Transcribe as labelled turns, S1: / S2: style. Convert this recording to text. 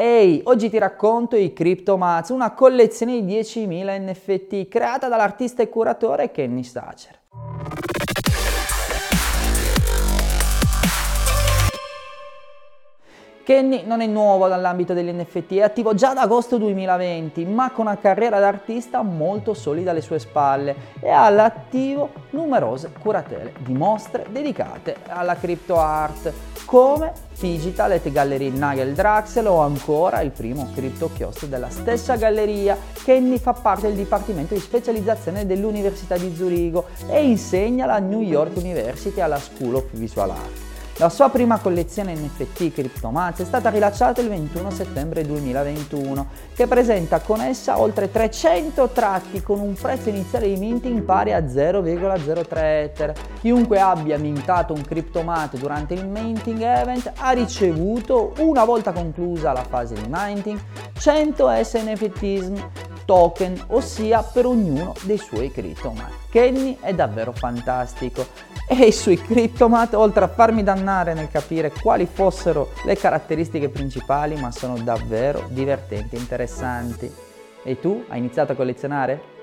S1: Ehi, oggi ti racconto i CryptoMats, una collezione di 10.000 NFT creata dall'artista e curatore Kenny Stacer. Kenny non è nuovo dall'ambito degli NFT, è attivo già da agosto 2020, ma con una carriera d'artista molto solida alle sue spalle e ha all'attivo numerose curatele di mostre dedicate alla crypto art, come Digital et Gallery Nagel Draxel o ancora il primo crypto kiosk della stessa galleria. Kenny fa parte del dipartimento di specializzazione dell'Università di Zurigo e insegna alla New York University alla School of Visual Art. La sua prima collezione NFT CryptoMats è stata rilasciata il 21 settembre 2021, che presenta con essa oltre 300 tratti con un prezzo iniziale di minting pari a 0,03 Ether. Chiunque abbia mintato un CryptoMat durante il minting event ha ricevuto, una volta conclusa la fase di minting, 100 SNFTism token, ossia per ognuno dei suoi CryptoMat. Kenny è davvero fantastico e sui CryptoMat, oltre a farmi dannare nel capire quali fossero le caratteristiche principali, ma sono davvero divertenti e interessanti. E tu hai iniziato a collezionare?